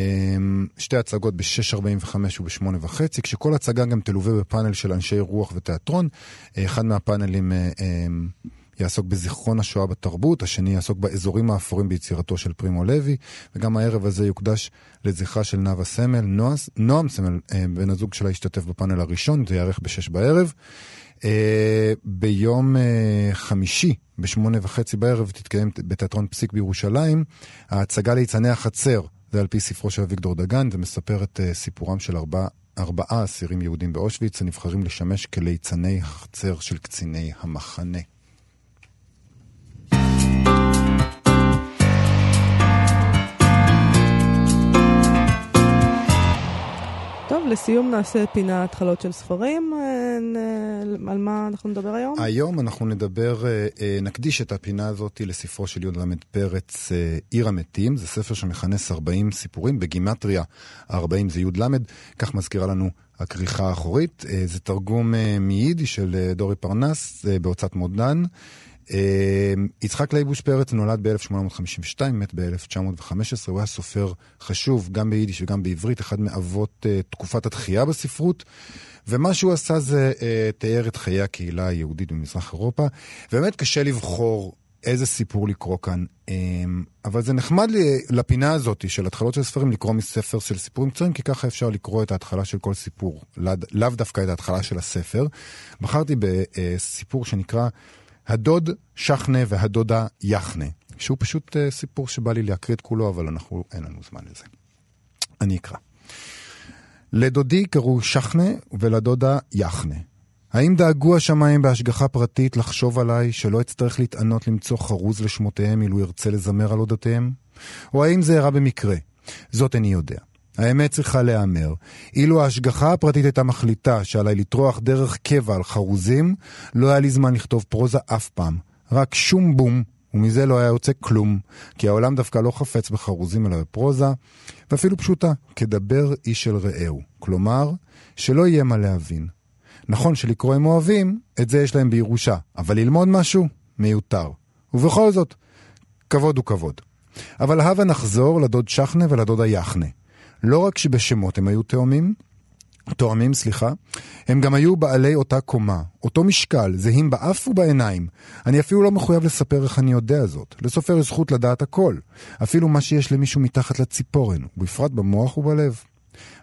שתי הצגות ב-6.45 וב-8.5, כשכל הצגה גם תלווה בפאנל של אנשי רוח ותיאטרון. Uh, אחד מהפאנלים uh, uh, יעסוק בזיכרון השואה בתרבות, השני יעסוק באזורים האפורים ביצירתו של פרימו לוי, וגם הערב הזה יוקדש לזכרה של נאוה סמל. נועס, נועם סמל, אה, בן הזוג שלה, השתתף בפאנל הראשון, זה ייערך בשש בערב. אה, ביום אה, חמישי, בשמונה וחצי בערב, תתקיים בתיאטרון פסיק בירושלים, ההצגה ליצני החצר. זה על פי ספרו של אביגדור דגן, זה מספר את סיפורם של ארבע, ארבעה אסירים יהודים באושוויץ הנבחרים לשמש כליצני החצר של קציני המחנה. לסיום נעשה פינה התחלות של ספרים. אה, על מה אנחנו נדבר היום? היום אנחנו נדבר, אה, אה, נקדיש את הפינה הזאת לספרו של י"ל פרץ, עיר המתים. זה ספר שמכנס 40 סיפורים, בגימטריה 40 זה י"ל, כך מזכירה לנו הכריכה האחורית. זה תרגום מיידיש של דורי פרנס בהוצאת מודן. אמ, יצחק לייבוש פרץ נולד ב-1852, מת ב-1915, הוא היה סופר חשוב גם ביידיש וגם בעברית, אחד מאבות אה, תקופת התחייה בספרות, ומה שהוא עשה זה אה, תיאר את חיי הקהילה היהודית במזרח אירופה, ובאמת קשה לבחור איזה סיפור לקרוא כאן, um, אבל זה נחמד לי לפינה הזאת של התחלות של ספרים לקרוא מספר של סיפורים קצרים, כי ככה אפשר לקרוא את ההתחלה של כל סיפור, לאו דווקא את ההתחלה של הספר. בחרתי בסיפור שנקרא הדוד שחנה והדודה יחנה, שהוא פשוט uh, סיפור שבא לי להקריא את כולו, אבל אנחנו, אין לנו זמן לזה. אני אקרא. לדודי קראו שחנה ולדודה יחנה. האם דאגו השמיים בהשגחה פרטית לחשוב עליי שלא אצטרך להתענות למצוא חרוז לשמותיהם אילו ארצה לזמר על אודותיהם? או האם זה אירע במקרה? זאת איני יודע. האמת צריכה להיאמר. אילו ההשגחה הפרטית הייתה מחליטה שעליי לטרוח דרך קבע על חרוזים, לא היה לי זמן לכתוב פרוזה אף פעם. רק שום בום, ומזה לא היה יוצא כלום, כי העולם דווקא לא חפץ בחרוזים אלא בפרוזה, ואפילו פשוטה, כדבר איש אל רעהו. כלומר, שלא יהיה מה להבין. נכון שלקרוא הם אוהבים, את זה יש להם בירושה, אבל ללמוד משהו, מיותר. ובכל זאת, כבוד הוא כבוד. אבל הבה נחזור לדוד שחנה ולדודה יחנה. לא רק שבשמות הם היו תאומים, תואמים, סליחה, הם גם היו בעלי אותה קומה, אותו משקל, זהים באף ובעיניים. אני אפילו לא מחויב לספר איך אני יודע זאת. לסופר יש זכות לדעת הכל, אפילו מה שיש למישהו מתחת לציפורן, ובפרט במוח ובלב.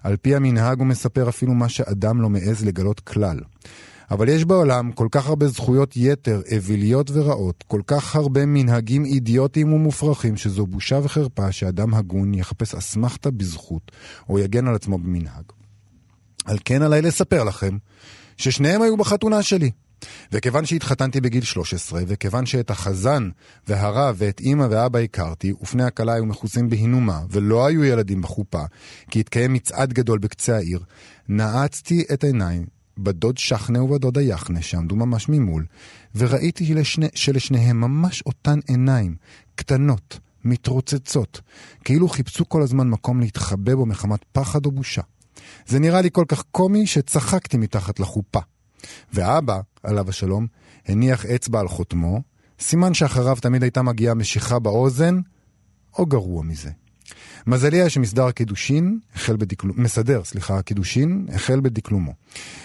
על פי המנהג הוא מספר אפילו מה שאדם לא מעז לגלות כלל. אבל יש בעולם כל כך הרבה זכויות יתר, אוויליות ורעות, כל כך הרבה מנהגים אידיוטיים ומופרכים, שזו בושה וחרפה שאדם הגון יחפש אסמכתה בזכות, או יגן על עצמו במנהג. על כן עליי לספר לכם, ששניהם היו בחתונה שלי. וכיוון שהתחתנתי בגיל 13, וכיוון שאת החזן והרב ואת אמא ואבא הכרתי, ופני הכלה היו מכוסים בהינומה, ולא היו ילדים בחופה, כי התקיים מצעד גדול בקצה העיר, נעצתי את עיניי בדוד שחנה ובדודה יחנה שעמדו ממש ממול, וראיתי לשני, שלשניהם ממש אותן עיניים, קטנות, מתרוצצות, כאילו חיפשו כל הזמן מקום להתחבא בו מחמת פחד או בושה. זה נראה לי כל כך קומי שצחקתי מתחת לחופה. ואבא, עליו השלום, הניח אצבע על חותמו, סימן שאחריו תמיד הייתה מגיעה משיכה באוזן, או גרוע מזה. מזלי היה שמסדר הקידושין החל בדקלומו, מסדר, סליחה, הקידושין החל בדקלומו.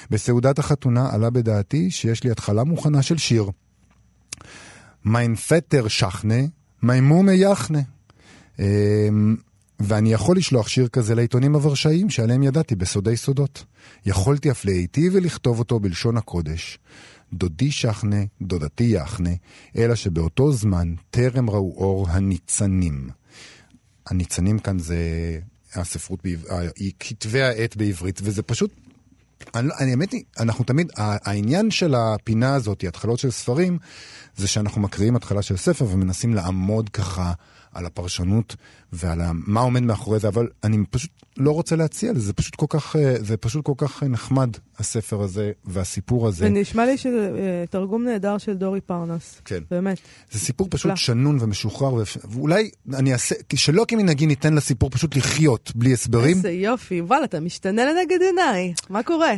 בסעודת החתונה עלה בדעתי שיש לי התחלה מוכנה של שיר. מיין פטר שחנה, מימומה יחנה. אמ, ואני יכול לשלוח שיר כזה לעיתונים הוורשאיים שעליהם ידעתי בסודי סודות. יכולתי אף להיטיב ולכתוב אותו בלשון הקודש. דודי שחנה, דודתי יחנה, אלא שבאותו זמן טרם ראו אור הניצנים. הניצנים כאן זה הספרות, כתבי העת בעברית, וזה פשוט, אני, לא, האמת היא, אנחנו תמיד, העניין של הפינה הזאת, התחלות של ספרים, זה שאנחנו מקריאים התחלה של ספר ומנסים לעמוד ככה על הפרשנות ועל מה עומד מאחורי זה, אבל אני פשוט לא רוצה להציע לזה, זה פשוט כל כך, אה, זה פשוט כל כך נחמד, הספר הזה והסיפור הזה. ונשמע לי שזה אה, תרגום נהדר של דורי פרנס. כן. באמת. זה סיפור פשוט שנון ומשוחרר, ואולי אני אעשה, שלא כמנהגי ניתן לסיפור פשוט לחיות בלי הסברים. איזה יופי, וואלה, אתה משתנה לנגד עיניי, מה קורה?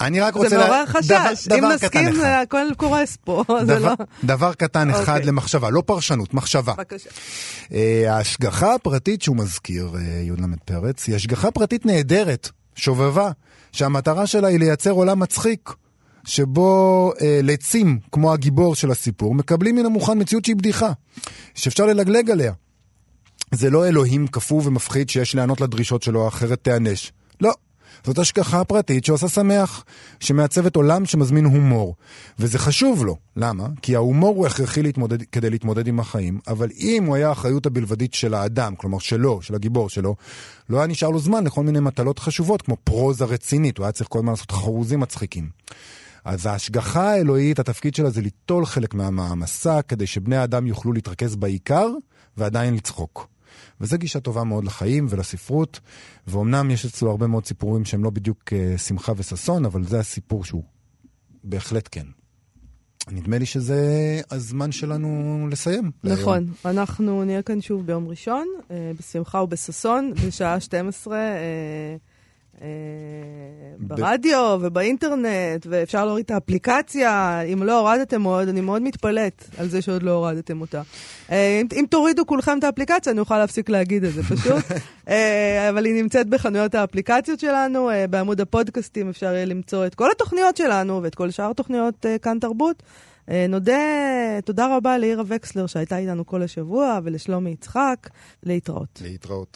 אני רק רוצה... זה מעורר חשש, אם נסכים הכל קורס פה, זה לא... דבר קטן אחד אוקיי. למחשבה, לא פרשנות, מחשבה. בבקשה. אה, ההשגחה הפרטית שהוא מזכיר, אה, י"ל פרץ, היא השגחה פרטית נהדרת, שובבה, שהמטרה שלה היא לייצר עולם מצחיק. שבו אה, לצים, כמו הגיבור של הסיפור, מקבלים מן המוכן מציאות שהיא בדיחה, שאפשר ללגלג עליה. זה לא אלוהים קפוא ומפחיד שיש להיענות לדרישות שלו, אחרת תיענש. לא. זאת השגחה פרטית שעושה שמח, שמעצבת עולם שמזמין הומור. וזה חשוב לו. למה? כי ההומור הוא הכרחי להתמודד, כדי להתמודד עם החיים, אבל אם הוא היה האחריות הבלבדית של האדם, כלומר שלו, של הגיבור שלו, לא היה נשאר לו זמן לכל מיני מטלות חשובות, כמו פרוזה רצינית, הוא היה צריך כל הזמן לעשות חרוזים מצחיקים. אז ההשגחה האלוהית, התפקיד שלה זה ליטול חלק מהמעמסה, כדי שבני האדם יוכלו להתרכז בעיקר ועדיין לצחוק. וזו גישה טובה מאוד לחיים ולספרות, ואומנם יש אצלו הרבה מאוד סיפורים שהם לא בדיוק uh, שמחה וששון, אבל זה הסיפור שהוא בהחלט כן. נדמה לי שזה הזמן שלנו לסיים. נכון, להיום. אנחנו נהיה כאן שוב ביום ראשון, uh, בשמחה ובששון, בשעה 12. אה, ברדיו ובאינטרנט, ואפשר להוריד את האפליקציה. אם לא הורדתם עוד, אני מאוד מתפלאת על זה שעוד לא הורדתם אותה. אה, אם, אם תורידו כולכם את האפליקציה, אני אוכל להפסיק להגיד את זה פשוט. אה, אבל היא נמצאת בחנויות האפליקציות שלנו, בעמוד הפודקאסטים אפשר יהיה למצוא את כל התוכניות שלנו ואת כל שאר תוכניות כאן תרבות. נודה, תודה רבה לעירה וקסלר שהייתה איתנו כל השבוע, ולשלומי יצחק, להתראות. להתראות.